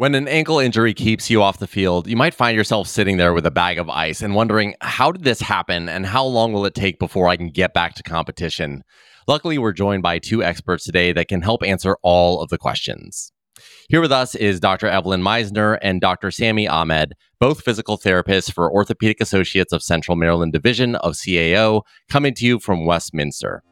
When an ankle injury keeps you off the field, you might find yourself sitting there with a bag of ice and wondering, how did this happen and how long will it take before I can get back to competition? Luckily, we're joined by two experts today that can help answer all of the questions. Here with us is Dr. Evelyn Meisner and Dr. Sami Ahmed, both physical therapists for Orthopedic Associates of Central Maryland Division of CAO, coming to you from Westminster.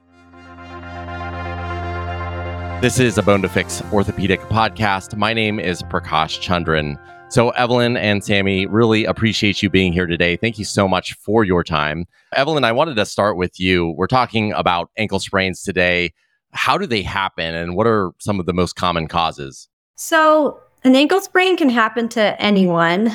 This is a Bone to Fix orthopedic podcast. My name is Prakash Chandran. So, Evelyn and Sammy, really appreciate you being here today. Thank you so much for your time. Evelyn, I wanted to start with you. We're talking about ankle sprains today. How do they happen, and what are some of the most common causes? So, an ankle sprain can happen to anyone.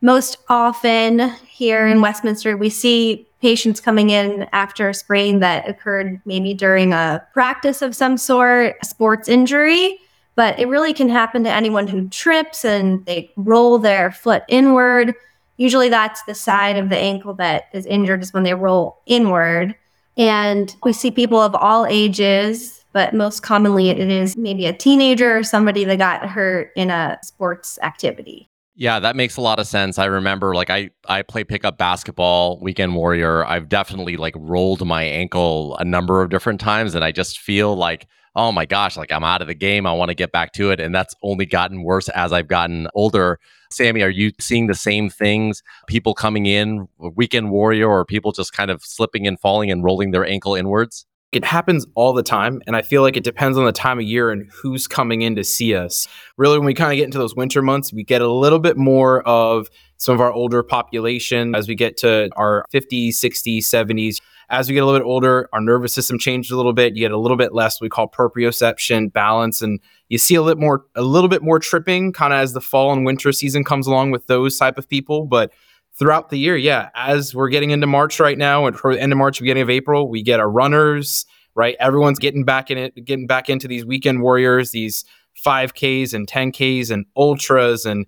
Most often here in Westminster, we see patients coming in after a sprain that occurred maybe during a practice of some sort, sports injury. But it really can happen to anyone who trips and they roll their foot inward. Usually that's the side of the ankle that is injured is when they roll inward. And we see people of all ages, but most commonly it is maybe a teenager or somebody that got hurt in a sports activity. Yeah, that makes a lot of sense. I remember like I I play pickup basketball, weekend warrior. I've definitely like rolled my ankle a number of different times and I just feel like oh my gosh, like I'm out of the game. I want to get back to it and that's only gotten worse as I've gotten older. Sammy, are you seeing the same things? People coming in, weekend warrior or people just kind of slipping and falling and rolling their ankle inwards? It happens all the time. And I feel like it depends on the time of year and who's coming in to see us. Really, when we kind of get into those winter months, we get a little bit more of some of our older population as we get to our 50s, 60s, 70s. As we get a little bit older, our nervous system changes a little bit. You get a little bit less we call proprioception, balance, and you see a little more a little bit more tripping kind of as the fall and winter season comes along with those type of people. But throughout the year, yeah, as we're getting into March right now, and for the end of March, beginning of April, we get our runners, right? Everyone's getting back in it, getting back into these weekend warriors, these 5Ks and 10Ks and ultras and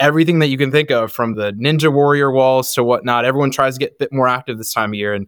everything that you can think of from the Ninja Warrior walls to whatnot. Everyone tries to get a bit more active this time of year. And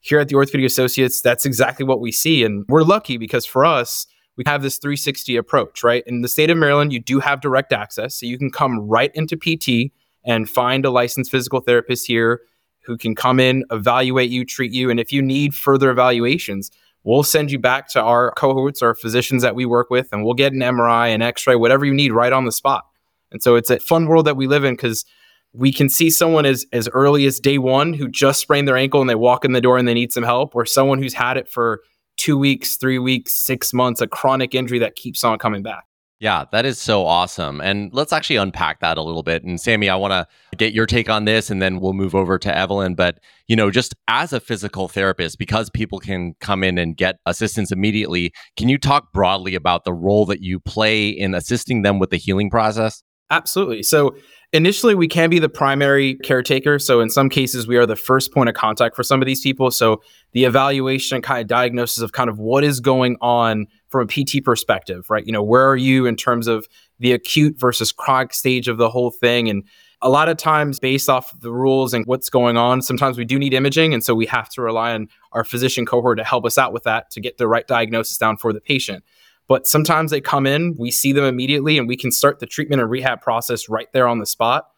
here at the Orthopedic Associates, that's exactly what we see. And we're lucky because for us, we have this 360 approach, right? In the state of Maryland, you do have direct access. So you can come right into PT and find a licensed physical therapist here who can come in, evaluate you, treat you. And if you need further evaluations, we'll send you back to our cohorts, our physicians that we work with, and we'll get an MRI, an x ray, whatever you need right on the spot. And so it's a fun world that we live in because we can see someone as, as early as day one who just sprained their ankle and they walk in the door and they need some help, or someone who's had it for two weeks, three weeks, six months, a chronic injury that keeps on coming back. Yeah, that is so awesome. And let's actually unpack that a little bit. And Sammy, I want to get your take on this and then we'll move over to Evelyn. But, you know, just as a physical therapist, because people can come in and get assistance immediately, can you talk broadly about the role that you play in assisting them with the healing process? Absolutely. So initially, we can be the primary caretaker. So in some cases, we are the first point of contact for some of these people. So the evaluation and kind of diagnosis of kind of what is going on from a PT perspective, right? You know, where are you in terms of the acute versus chronic stage of the whole thing? And a lot of times, based off the rules and what's going on, sometimes we do need imaging. And so we have to rely on our physician cohort to help us out with that to get the right diagnosis down for the patient. But sometimes they come in, we see them immediately, and we can start the treatment and rehab process right there on the spot.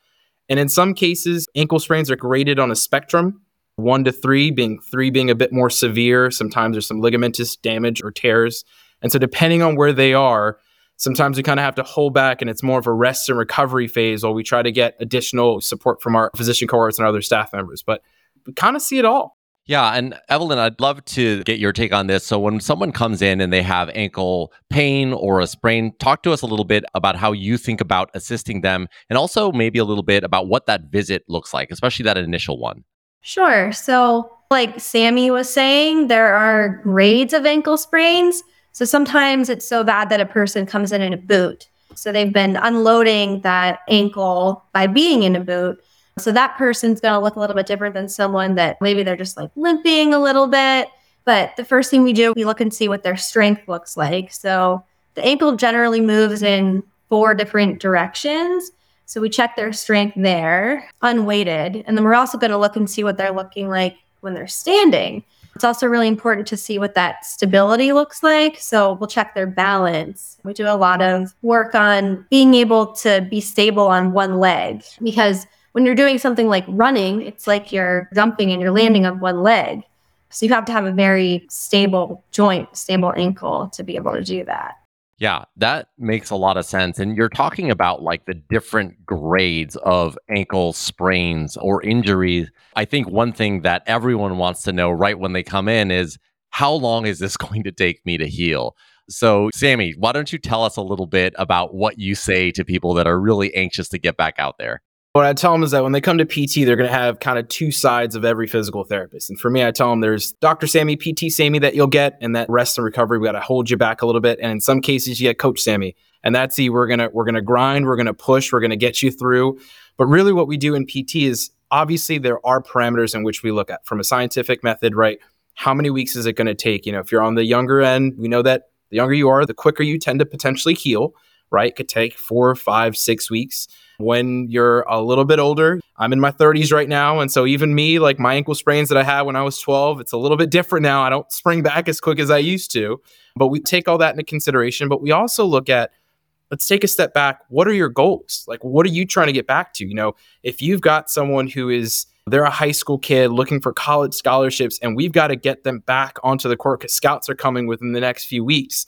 And in some cases, ankle sprains are graded on a spectrum one to three, being three being a bit more severe. Sometimes there's some ligamentous damage or tears. And so, depending on where they are, sometimes we kind of have to hold back and it's more of a rest and recovery phase while we try to get additional support from our physician cohorts and other staff members. But we kind of see it all. Yeah. And Evelyn, I'd love to get your take on this. So, when someone comes in and they have ankle pain or a sprain, talk to us a little bit about how you think about assisting them and also maybe a little bit about what that visit looks like, especially that initial one. Sure. So, like Sammy was saying, there are grades of ankle sprains. So sometimes it's so bad that a person comes in in a boot. So they've been unloading that ankle by being in a boot. So that person's going to look a little bit different than someone that maybe they're just like limping a little bit. But the first thing we do, we look and see what their strength looks like. So the ankle generally moves in four different directions. So we check their strength there, unweighted. And then we're also going to look and see what they're looking like when they're standing. It's also really important to see what that stability looks like. So we'll check their balance. We do a lot of work on being able to be stable on one leg because when you're doing something like running, it's like you're jumping and you're landing on one leg. So you have to have a very stable joint, stable ankle to be able to do that. Yeah, that makes a lot of sense. And you're talking about like the different grades of ankle sprains or injuries. I think one thing that everyone wants to know right when they come in is how long is this going to take me to heal? So, Sammy, why don't you tell us a little bit about what you say to people that are really anxious to get back out there? What I tell them is that when they come to PT, they're going to have kind of two sides of every physical therapist. And for me, I tell them there's Dr. Sammy, PT Sammy that you'll get, and that rest and recovery, we got to hold you back a little bit. And in some cases, you get Coach Sammy, and that's the we're gonna we're gonna grind, we're gonna push, we're gonna get you through. But really, what we do in PT is obviously there are parameters in which we look at from a scientific method, right? How many weeks is it going to take? You know, if you're on the younger end, we know that the younger you are, the quicker you tend to potentially heal, right? It could take four, five, six weeks when you're a little bit older. I'm in my 30s right now. And so, even me, like my ankle sprains that I had when I was 12, it's a little bit different now. I don't spring back as quick as I used to. But we take all that into consideration. But we also look at let's take a step back. What are your goals? Like, what are you trying to get back to? You know, if you've got someone who is, they're a high school kid looking for college scholarships, and we've got to get them back onto the court because scouts are coming within the next few weeks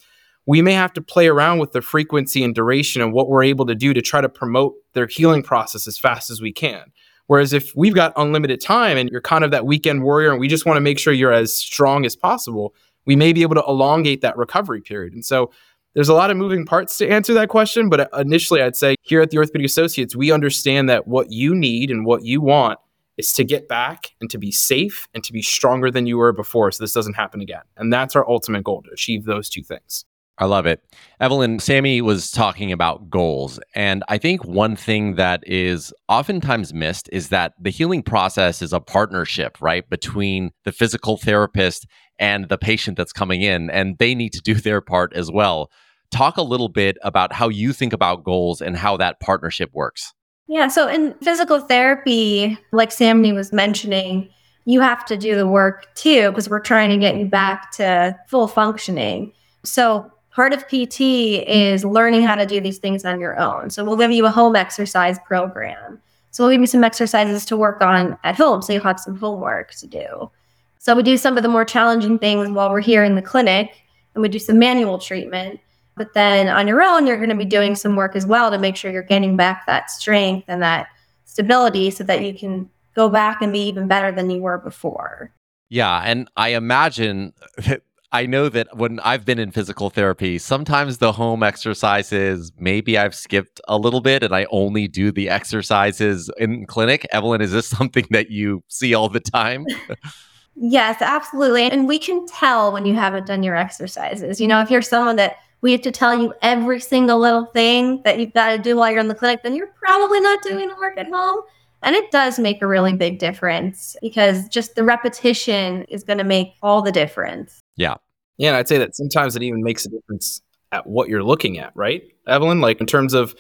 we may have to play around with the frequency and duration and what we're able to do to try to promote their healing process as fast as we can. Whereas if we've got unlimited time and you're kind of that weekend warrior and we just want to make sure you're as strong as possible, we may be able to elongate that recovery period. And so there's a lot of moving parts to answer that question. But initially, I'd say here at the Orthopedic Associates, we understand that what you need and what you want is to get back and to be safe and to be stronger than you were before so this doesn't happen again. And that's our ultimate goal to achieve those two things. I love it. Evelyn, Sammy was talking about goals. And I think one thing that is oftentimes missed is that the healing process is a partnership, right? Between the physical therapist and the patient that's coming in, and they need to do their part as well. Talk a little bit about how you think about goals and how that partnership works. Yeah. So in physical therapy, like Sammy was mentioning, you have to do the work too, because we're trying to get you back to full functioning. So part of PT is learning how to do these things on your own. So we'll give you a home exercise program. So we'll give you some exercises to work on at home. So you have some homework to do. So we do some of the more challenging things while we're here in the clinic and we do some manual treatment. But then on your own, you're going to be doing some work as well to make sure you're getting back that strength and that stability so that you can go back and be even better than you were before. Yeah. And I imagine I know that when I've been in physical therapy, sometimes the home exercises, maybe I've skipped a little bit and I only do the exercises in clinic. Evelyn, is this something that you see all the time? yes, absolutely. And we can tell when you haven't done your exercises. You know, if you're someone that we have to tell you every single little thing that you've got to do while you're in the clinic, then you're probably not doing the work at home. And it does make a really big difference because just the repetition is going to make all the difference. Yeah. Yeah. And I'd say that sometimes it even makes a difference at what you're looking at, right, Evelyn? Like in terms of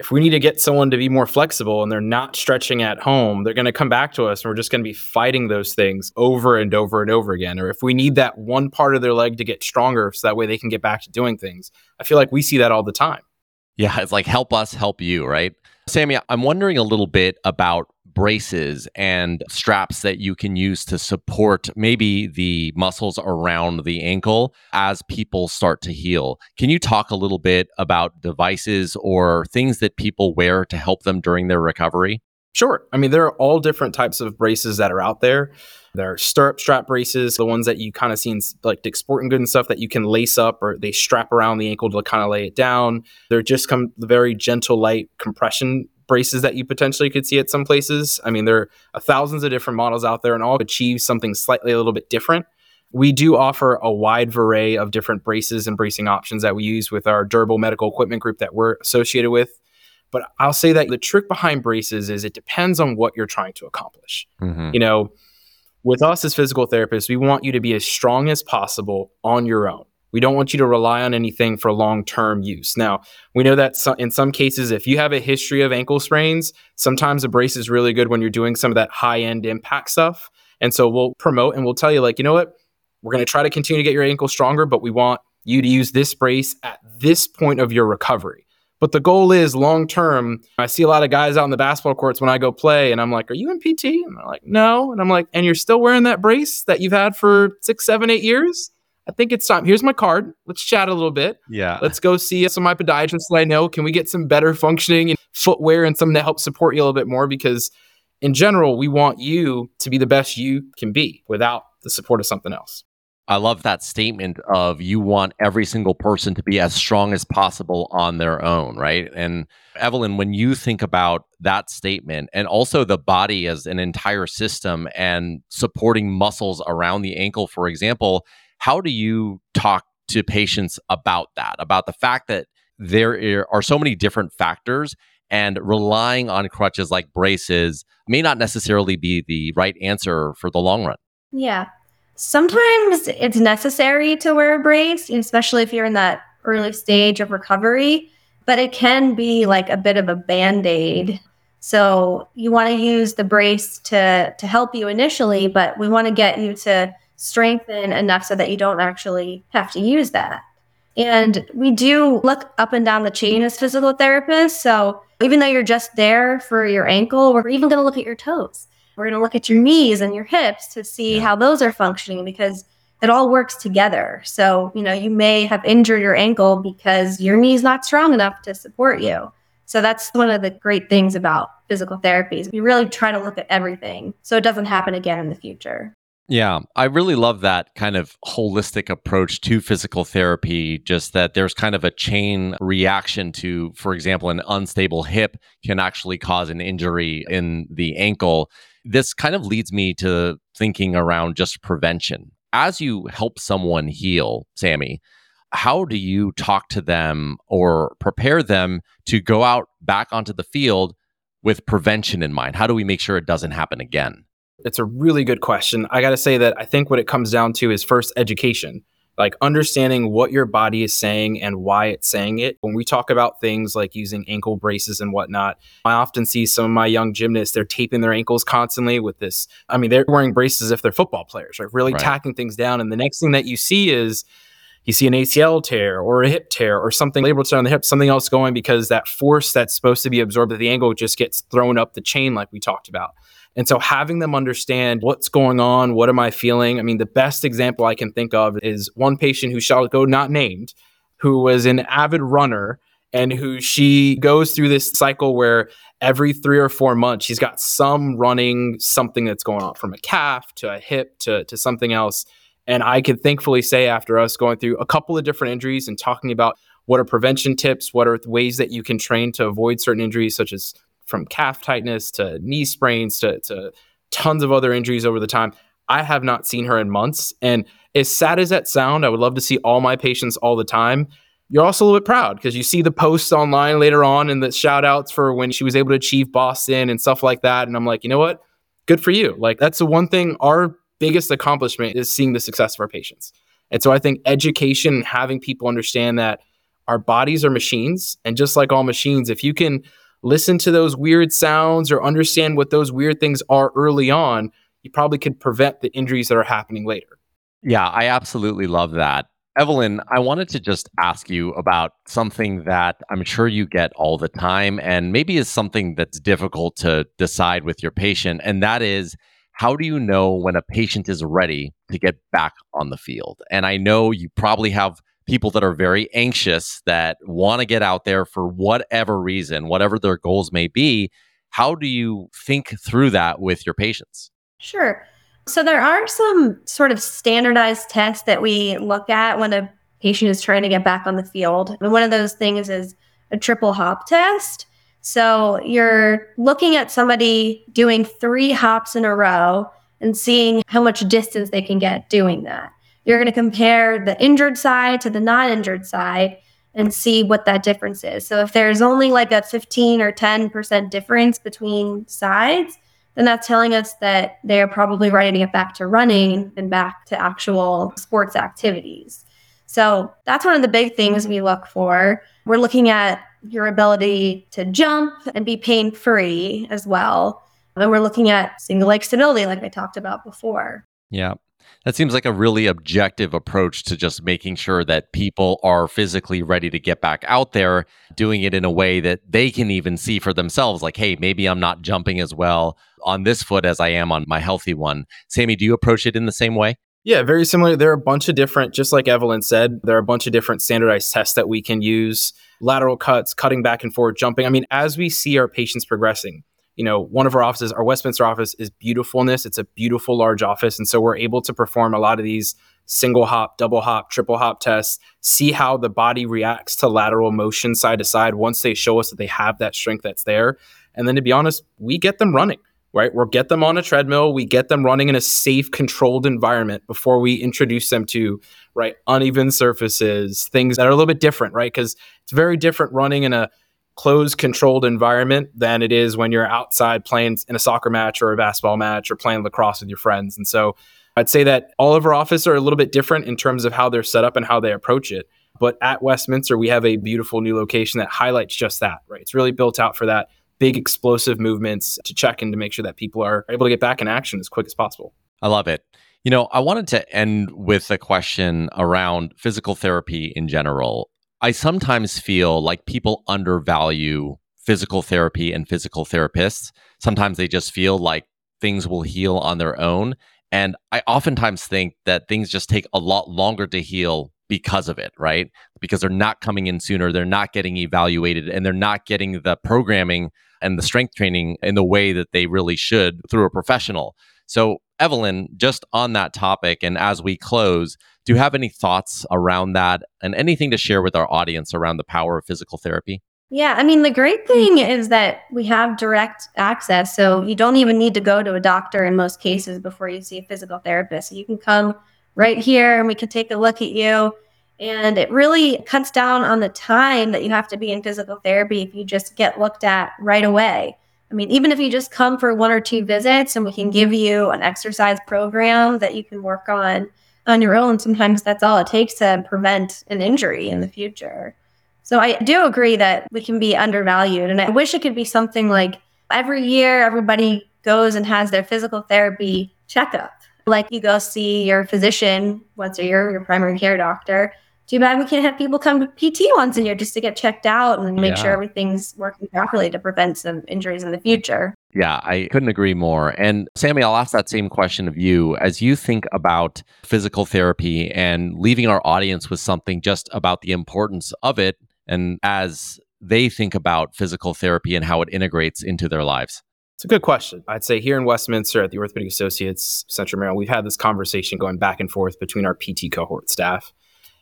if we need to get someone to be more flexible and they're not stretching at home, they're going to come back to us and we're just going to be fighting those things over and over and over again. Or if we need that one part of their leg to get stronger so that way they can get back to doing things, I feel like we see that all the time. Yeah, it's like help us help you, right? Sammy, I'm wondering a little bit about braces and straps that you can use to support maybe the muscles around the ankle as people start to heal. Can you talk a little bit about devices or things that people wear to help them during their recovery? Sure. I mean, there are all different types of braces that are out there. There are stirrup strap braces, the ones that you kind of see in like Dick's Sporting Goods and stuff that you can lace up or they strap around the ankle to kind of lay it down. They're just come the very gentle, light compression braces that you potentially could see at some places. I mean, there are thousands of different models out there and all achieve something slightly a little bit different. We do offer a wide array of different braces and bracing options that we use with our durable medical equipment group that we're associated with. But I'll say that the trick behind braces is it depends on what you're trying to accomplish. Mm-hmm. You know, with us as physical therapists, we want you to be as strong as possible on your own. We don't want you to rely on anything for long term use. Now, we know that in some cases, if you have a history of ankle sprains, sometimes a brace is really good when you're doing some of that high end impact stuff. And so we'll promote and we'll tell you, like, you know what? we're going to try to continue to get your ankle stronger, but we want you to use this brace at this point of your recovery. But the goal is long term. I see a lot of guys out in the basketball courts when I go play, and I'm like, Are you in PT? And they're like, No. And I'm like, And you're still wearing that brace that you've had for six, seven, eight years? I think it's time. Here's my card. Let's chat a little bit. Yeah. Let's go see some of my podiatrists that I know. Can we get some better functioning footwear and something to help support you a little bit more? Because in general, we want you to be the best you can be without the support of something else. I love that statement of you want every single person to be as strong as possible on their own, right? And Evelyn, when you think about that statement and also the body as an entire system and supporting muscles around the ankle, for example, how do you talk to patients about that, about the fact that there are so many different factors and relying on crutches like braces may not necessarily be the right answer for the long run? Yeah. Sometimes it's necessary to wear a brace, especially if you're in that early stage of recovery, but it can be like a bit of a band aid. So you want to use the brace to to help you initially, but we want to get you to strengthen enough so that you don't actually have to use that. And we do look up and down the chain as physical therapists. So even though you're just there for your ankle, we're even going to look at your toes. We're going to look at your knees and your hips to see yeah. how those are functioning because it all works together. So, you know, you may have injured your ankle because your knee's not strong enough to support you. So that's one of the great things about physical therapies. We really try to look at everything so it doesn't happen again in the future. Yeah, I really love that kind of holistic approach to physical therapy. Just that there's kind of a chain reaction to, for example, an unstable hip can actually cause an injury in the ankle this kind of leads me to thinking around just prevention. As you help someone heal, Sammy, how do you talk to them or prepare them to go out back onto the field with prevention in mind? How do we make sure it doesn't happen again? It's a really good question. I got to say that I think what it comes down to is first education like understanding what your body is saying and why it's saying it. When we talk about things like using ankle braces and whatnot, I often see some of my young gymnasts, they're taping their ankles constantly with this. I mean, they're wearing braces if they're football players, right? Really right. tacking things down. And the next thing that you see is, you see an ACL tear or a hip tear or something labral tear on the hip, something else going because that force that's supposed to be absorbed at the ankle just gets thrown up the chain, like we talked about. And so having them understand what's going on, what am I feeling? I mean, the best example I can think of is one patient who shall go not named, who was an avid runner and who she goes through this cycle where every three or four months she's got some running something that's going on from a calf to a hip to, to something else. And I can thankfully say after us going through a couple of different injuries and talking about what are prevention tips, what are ways that you can train to avoid certain injuries such as from calf tightness to knee sprains to, to tons of other injuries over the time. I have not seen her in months. And as sad as that sound, I would love to see all my patients all the time. You're also a little bit proud because you see the posts online later on and the shout outs for when she was able to achieve Boston and stuff like that. And I'm like, you know what? Good for you. Like, that's the one thing our biggest accomplishment is seeing the success of our patients. And so I think education and having people understand that our bodies are machines. And just like all machines, if you can listen to those weird sounds or understand what those weird things are early on, you probably could prevent the injuries that are happening later. Yeah, I absolutely love that. Evelyn, I wanted to just ask you about something that I'm sure you get all the time and maybe is something that's difficult to decide with your patient. And that is, how do you know when a patient is ready to get back on the field? And I know you probably have people that are very anxious that want to get out there for whatever reason, whatever their goals may be. How do you think through that with your patients? Sure. So there are some sort of standardized tests that we look at when a patient is trying to get back on the field. And one of those things is a triple hop test. So you're looking at somebody doing three hops in a row and seeing how much distance they can get doing that. You're going to compare the injured side to the non injured side and see what that difference is. So if there's only like a 15 or 10% difference between sides, then that's telling us that they're probably ready to get back to running and back to actual sports activities. So that's one of the big things we look for. We're looking at your ability to jump and be pain free as well. And we're looking at single leg stability, like I talked about before. Yeah. That seems like a really objective approach to just making sure that people are physically ready to get back out there, doing it in a way that they can even see for themselves like, hey, maybe I'm not jumping as well on this foot as I am on my healthy one. Sammy, do you approach it in the same way? Yeah, very similar. There are a bunch of different, just like Evelyn said, there are a bunch of different standardized tests that we can use lateral cuts, cutting back and forth, jumping. I mean, as we see our patients progressing, you know, one of our offices, our Westminster office is beautifulness. It's a beautiful large office. And so we're able to perform a lot of these single hop, double hop, triple hop tests, see how the body reacts to lateral motion side to side once they show us that they have that strength that's there. And then to be honest, we get them running, right? We'll get them on a treadmill, we get them running in a safe, controlled environment before we introduce them to, right, uneven surfaces, things that are a little bit different, right? Because it's very different running in a closed controlled environment than it is when you're outside playing in a soccer match or a basketball match or playing lacrosse with your friends. And so I'd say that all of our offices are a little bit different in terms of how they're set up and how they approach it. But at Westminster, we have a beautiful new location that highlights just that, right? It's really built out for that big explosive movements to check in to make sure that people are able to get back in action as quick as possible. I love it. You know, I wanted to end with a question around physical therapy in general. I sometimes feel like people undervalue physical therapy and physical therapists. Sometimes they just feel like things will heal on their own. And I oftentimes think that things just take a lot longer to heal because of it, right? Because they're not coming in sooner, they're not getting evaluated, and they're not getting the programming and the strength training in the way that they really should through a professional. So, Evelyn, just on that topic, and as we close, do you have any thoughts around that and anything to share with our audience around the power of physical therapy? Yeah, I mean, the great thing is that we have direct access. So you don't even need to go to a doctor in most cases before you see a physical therapist. You can come right here and we can take a look at you. And it really cuts down on the time that you have to be in physical therapy if you just get looked at right away. I mean, even if you just come for one or two visits and we can give you an exercise program that you can work on on your own, sometimes that's all it takes to prevent an injury in the future. So I do agree that we can be undervalued. And I wish it could be something like every year everybody goes and has their physical therapy checkup. Like you go see your physician once a year, your primary care doctor, too bad we can't have people come to PT once a year just to get checked out and make yeah. sure everything's working properly to prevent some injuries in the future. Yeah, I couldn't agree more. And Sammy, I'll ask that same question of you. As you think about physical therapy and leaving our audience with something just about the importance of it, and as they think about physical therapy and how it integrates into their lives? It's a good question. I'd say here in Westminster at the Orthopedic Associates Central Maryland, we've had this conversation going back and forth between our PT cohort staff.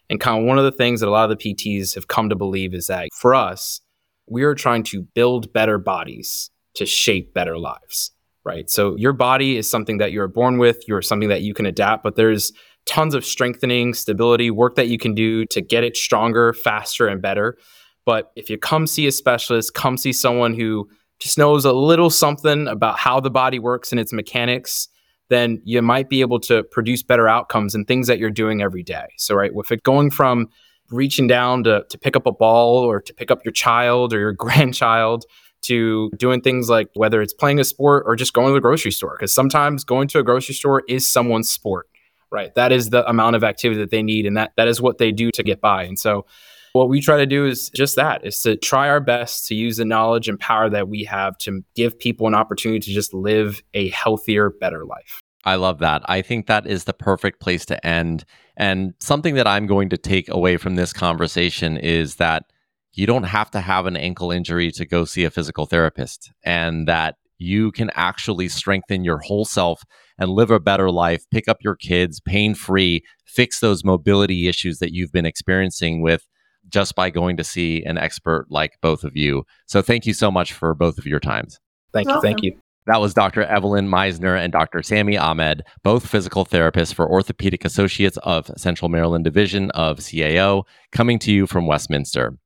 And kind of one of the things that a lot of the PTs have come to believe is that for us, we are trying to build better bodies to shape better lives, right? So your body is something that you're born with, you're something that you can adapt, but there's tons of strengthening, stability, work that you can do to get it stronger, faster, and better. But if you come see a specialist, come see someone who just knows a little something about how the body works and its mechanics, then you might be able to produce better outcomes in things that you're doing every day. So, right, with it going from reaching down to, to pick up a ball or to pick up your child or your grandchild to doing things like whether it's playing a sport or just going to the grocery store, because sometimes going to a grocery store is someone's sport, right? That is the amount of activity that they need, and that that is what they do to get by. And so, what we try to do is just that is to try our best to use the knowledge and power that we have to give people an opportunity to just live a healthier better life. I love that. I think that is the perfect place to end. And something that i'm going to take away from this conversation is that you don't have to have an ankle injury to go see a physical therapist and that you can actually strengthen your whole self and live a better life, pick up your kids pain free, fix those mobility issues that you've been experiencing with just by going to see an expert like both of you. So thank you so much for both of your times. Thank you. Thank you. That was Dr. Evelyn Meisner and Dr. Sammy Ahmed, both physical therapists for Orthopedic Associates of Central Maryland Division of CAO, coming to you from Westminster.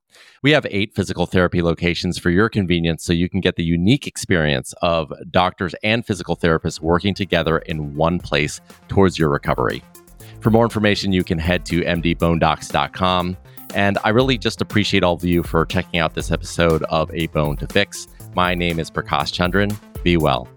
We have eight physical therapy locations for your convenience so you can get the unique experience of doctors and physical therapists working together in one place towards your recovery. For more information, you can head to mdbonedocs.com. And I really just appreciate all of you for checking out this episode of A Bone to Fix. My name is Prakash Chandran. Be well.